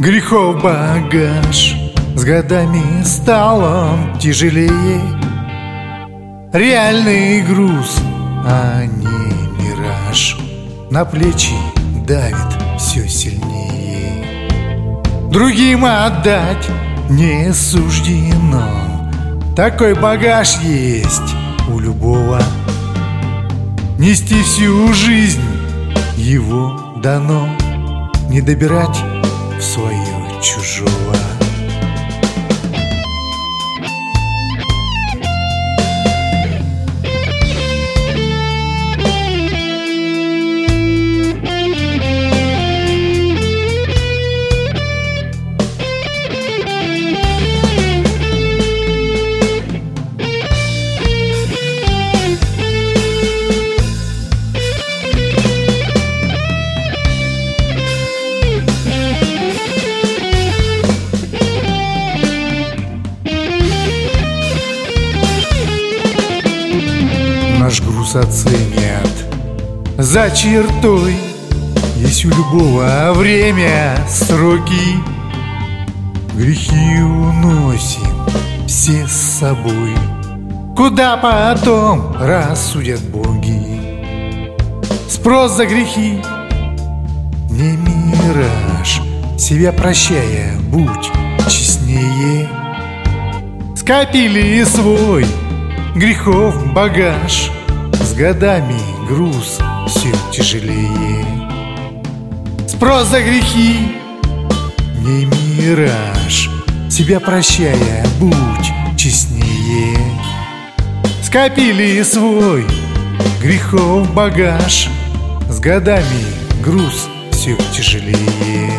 Грехов багаж С годами стал он тяжелее. Реальный груз, а не мираж. На плечи давит все сильнее. Другим отдать не суждено. Такой багаж есть у любого. Нести всю жизнь его дано. Не добирать свое чужого Груз оценят. За чертой Есть у любого время сроки. Грехи уносим все с собой. Куда потом рассудят боги? Спрос за грехи не мираж. Себя прощая, будь честнее. Скопили свой грехов багаж С годами груз все тяжелее. Спрос за грехи не мираж Себя прощая, будь честнее. Скопили свой грехов багаж С годами груз все тяжелее